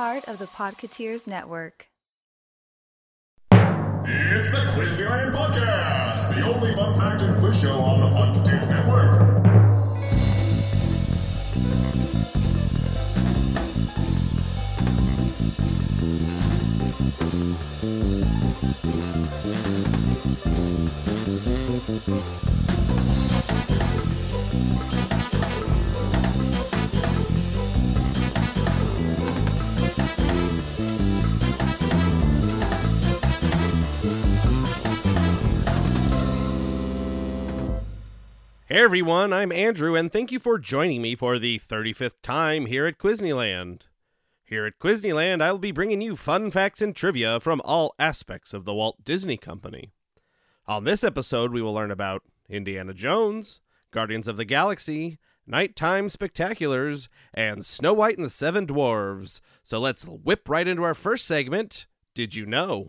part of the Podcateers Network. It's the Quizneyland Podcast, the only fun fact and quiz show on the Podcateers Network. Hey everyone, I'm Andrew, and thank you for joining me for the 35th time here at Quizneyland. Here at Quizneyland, I will be bringing you fun facts and trivia from all aspects of the Walt Disney Company. On this episode, we will learn about Indiana Jones, Guardians of the Galaxy, Nighttime Spectaculars, and Snow White and the Seven Dwarves. So let's whip right into our first segment Did You Know?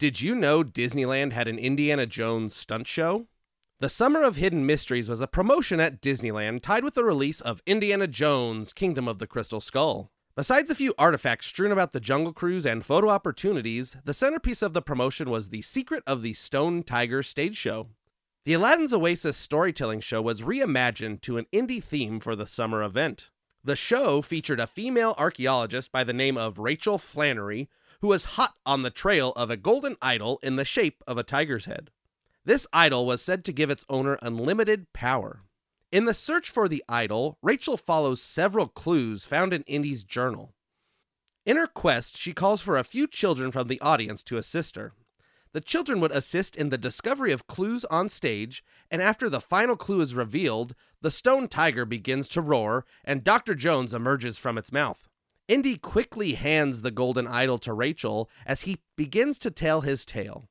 Did you know Disneyland had an Indiana Jones stunt show? The Summer of Hidden Mysteries was a promotion at Disneyland tied with the release of Indiana Jones Kingdom of the Crystal Skull. Besides a few artifacts strewn about the Jungle Cruise and photo opportunities, the centerpiece of the promotion was the Secret of the Stone Tiger stage show. The Aladdin's Oasis storytelling show was reimagined to an indie theme for the summer event. The show featured a female archaeologist by the name of Rachel Flannery, who was hot on the trail of a golden idol in the shape of a tiger's head. This idol was said to give its owner unlimited power. In the search for the idol, Rachel follows several clues found in Indy's journal. In her quest, she calls for a few children from the audience to assist her. The children would assist in the discovery of clues on stage, and after the final clue is revealed, the stone tiger begins to roar, and Dr. Jones emerges from its mouth. Indy quickly hands the golden idol to Rachel as he begins to tell his tale.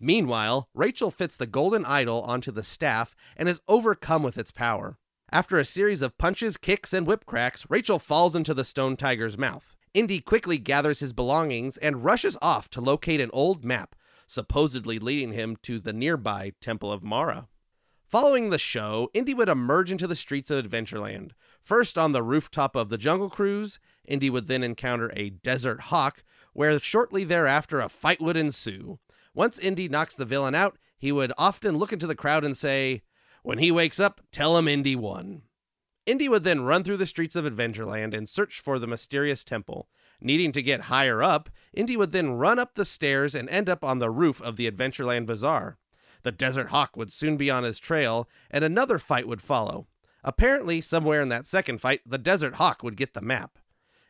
Meanwhile, Rachel fits the golden idol onto the staff and is overcome with its power. After a series of punches, kicks, and whip cracks, Rachel falls into the stone tiger's mouth. Indy quickly gathers his belongings and rushes off to locate an old map, supposedly leading him to the nearby Temple of Mara. Following the show, Indy would emerge into the streets of Adventureland, first on the rooftop of the Jungle Cruise, Indy would then encounter a desert hawk, where shortly thereafter a fight would ensue. Once Indy knocks the villain out, he would often look into the crowd and say, When he wakes up, tell him Indy won. Indy would then run through the streets of Adventureland and search for the mysterious temple. Needing to get higher up, Indy would then run up the stairs and end up on the roof of the Adventureland Bazaar. The Desert Hawk would soon be on his trail, and another fight would follow. Apparently, somewhere in that second fight, the Desert Hawk would get the map.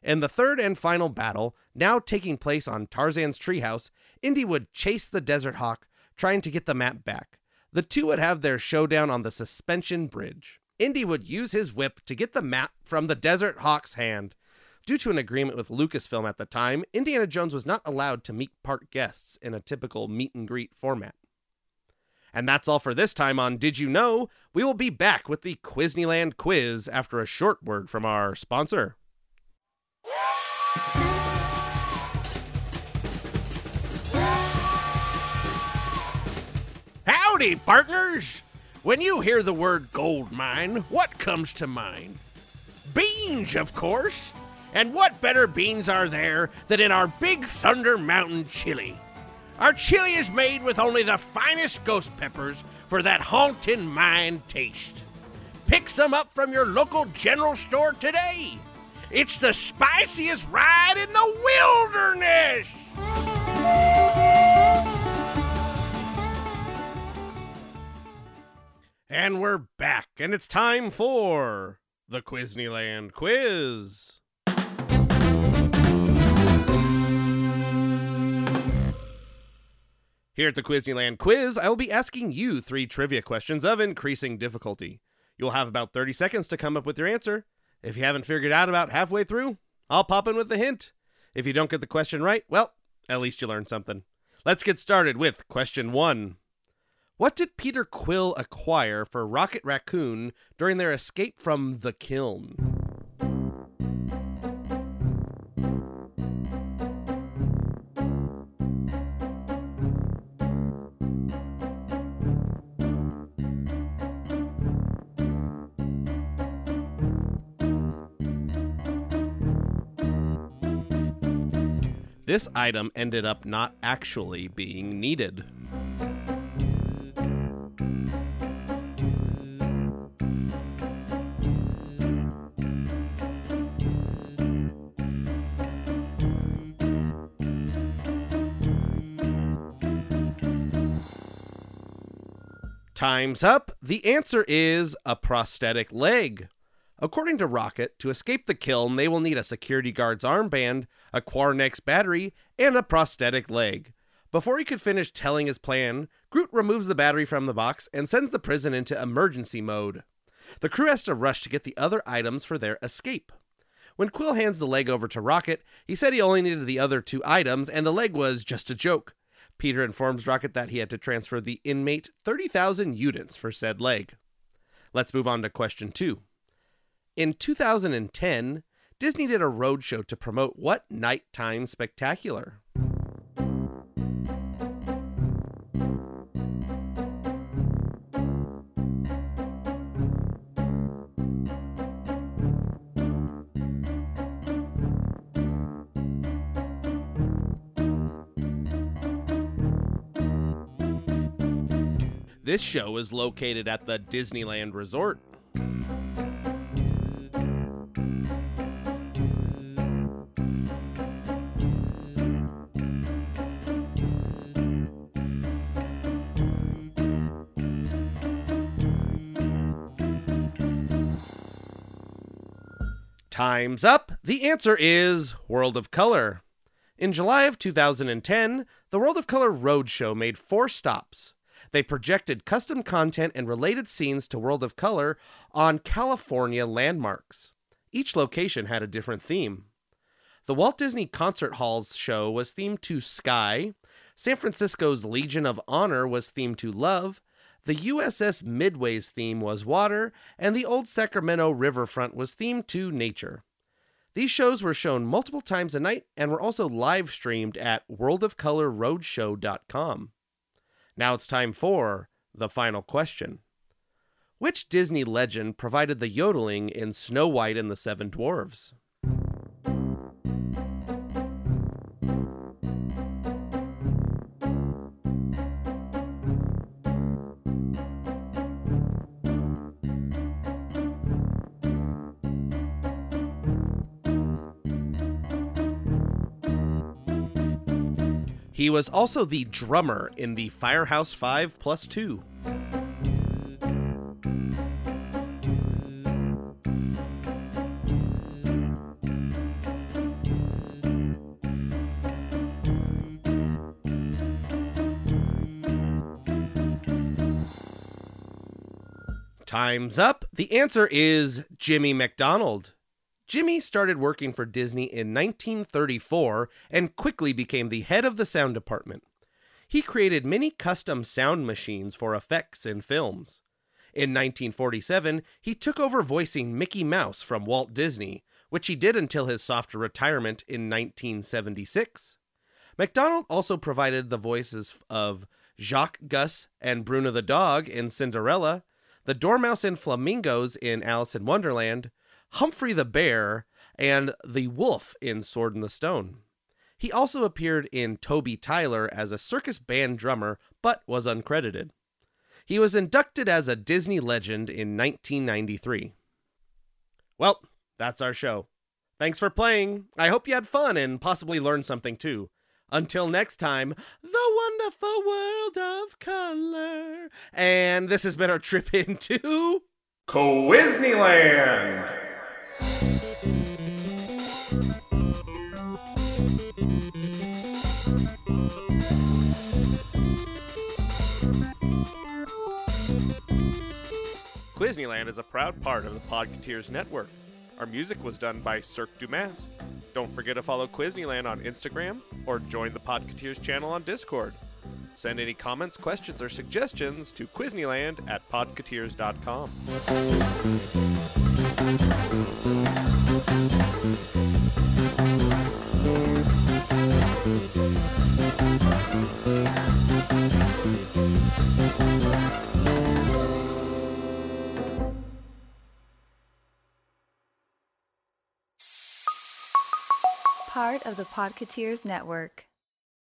In the third and final battle, now taking place on Tarzan's treehouse, Indy would chase the Desert Hawk, trying to get the map back. The two would have their showdown on the suspension bridge. Indy would use his whip to get the map from the Desert Hawk's hand. Due to an agreement with Lucasfilm at the time, Indiana Jones was not allowed to meet park guests in a typical meet and greet format. And that's all for this time on Did You Know? We will be back with the Quizneyland quiz after a short word from our sponsor. Howdy, partners! When you hear the word gold mine, what comes to mind? Beans, of course! And what better beans are there than in our Big Thunder Mountain chili? Our chili is made with only the finest ghost peppers for that haunting mind taste. Pick some up from your local general store today. It's the spiciest ride in the wilderness! And we're back, and it's time for the Quizneyland quiz. Here at the Quizneyland quiz, I will be asking you three trivia questions of increasing difficulty. You'll have about 30 seconds to come up with your answer. If you haven't figured out about halfway through, I'll pop in with a hint. If you don't get the question right, well, at least you learned something. Let's get started with question one. What did Peter Quill acquire for Rocket Raccoon during their escape from the Kyln? This item ended up not actually being needed. Time's up. The answer is a prosthetic leg. According to Rocket, to escape the Kyln, they will need a security guard's armband, a Quarnyx battery, and a prosthetic leg. Before he could finish telling his plan, Groot removes the battery from the box and sends the prison into emergency mode. The crew has to rush to get the other items for their escape. When Quill hands the leg over to Rocket, he said he only needed the other two items and the leg was just a joke. Peter informs Rocket that he had to transfer the inmate 30,000 units for said leg. Let's move on to question two. In 2010, Disney did a roadshow to promote what nighttime spectacular? This show is located at the Disneyland Resort. Time's up. The answer is World of Color. In July of 2010, the World of Color Roadshow made four stops. They projected custom content and related scenes to World of Color on California landmarks. Each location had a different theme. The Walt Disney Concert Halls show was themed to sky, San Francisco's Legion of Honor was themed to love, the USS Midway's theme was water, and the Old Sacramento Riverfront was themed to nature. These shows were shown multiple times a night and were also live streamed at worldofcolorroadshow.com. Now it's time for the final question. Which Disney legend provided the yodeling in Snow White and the Seven Dwarfs? He was also the drummer in the Firehouse 5 plus 2. Time's up. The answer is Jimmy McDonald. Jimmy started working for Disney in 1934 and quickly became the head of the sound department. He created many custom sound machines for effects in films. In 1947, he took over voicing Mickey Mouse from Walt Disney, which he did until his softer retirement in 1976. McDonald also provided the voices of Jaq Gus and Bruno the dog in Cinderella, the Dormouse and Flamingos in Alice in Wonderland, Humphrey the Bear, and the Wolf in Sword in the Stone. He also appeared in Toby Tyler as a circus band drummer, but was uncredited. He was inducted as a Disney legend in 1993. Well, that's our show. Thanks for playing. I hope you had fun and possibly learned something too. Until next time, the wonderful world of color. And this has been our trip into Quizneyland! Quizneyland is a proud part of the Podcateers Network. Our music was done by Cirque Dumas. Don't forget to follow Quizneyland on Instagram or join the Podcateers channel on Discord. Send any comments, questions, or suggestions to Quizneyland at podcateers.com. Part of the Podcateers Network.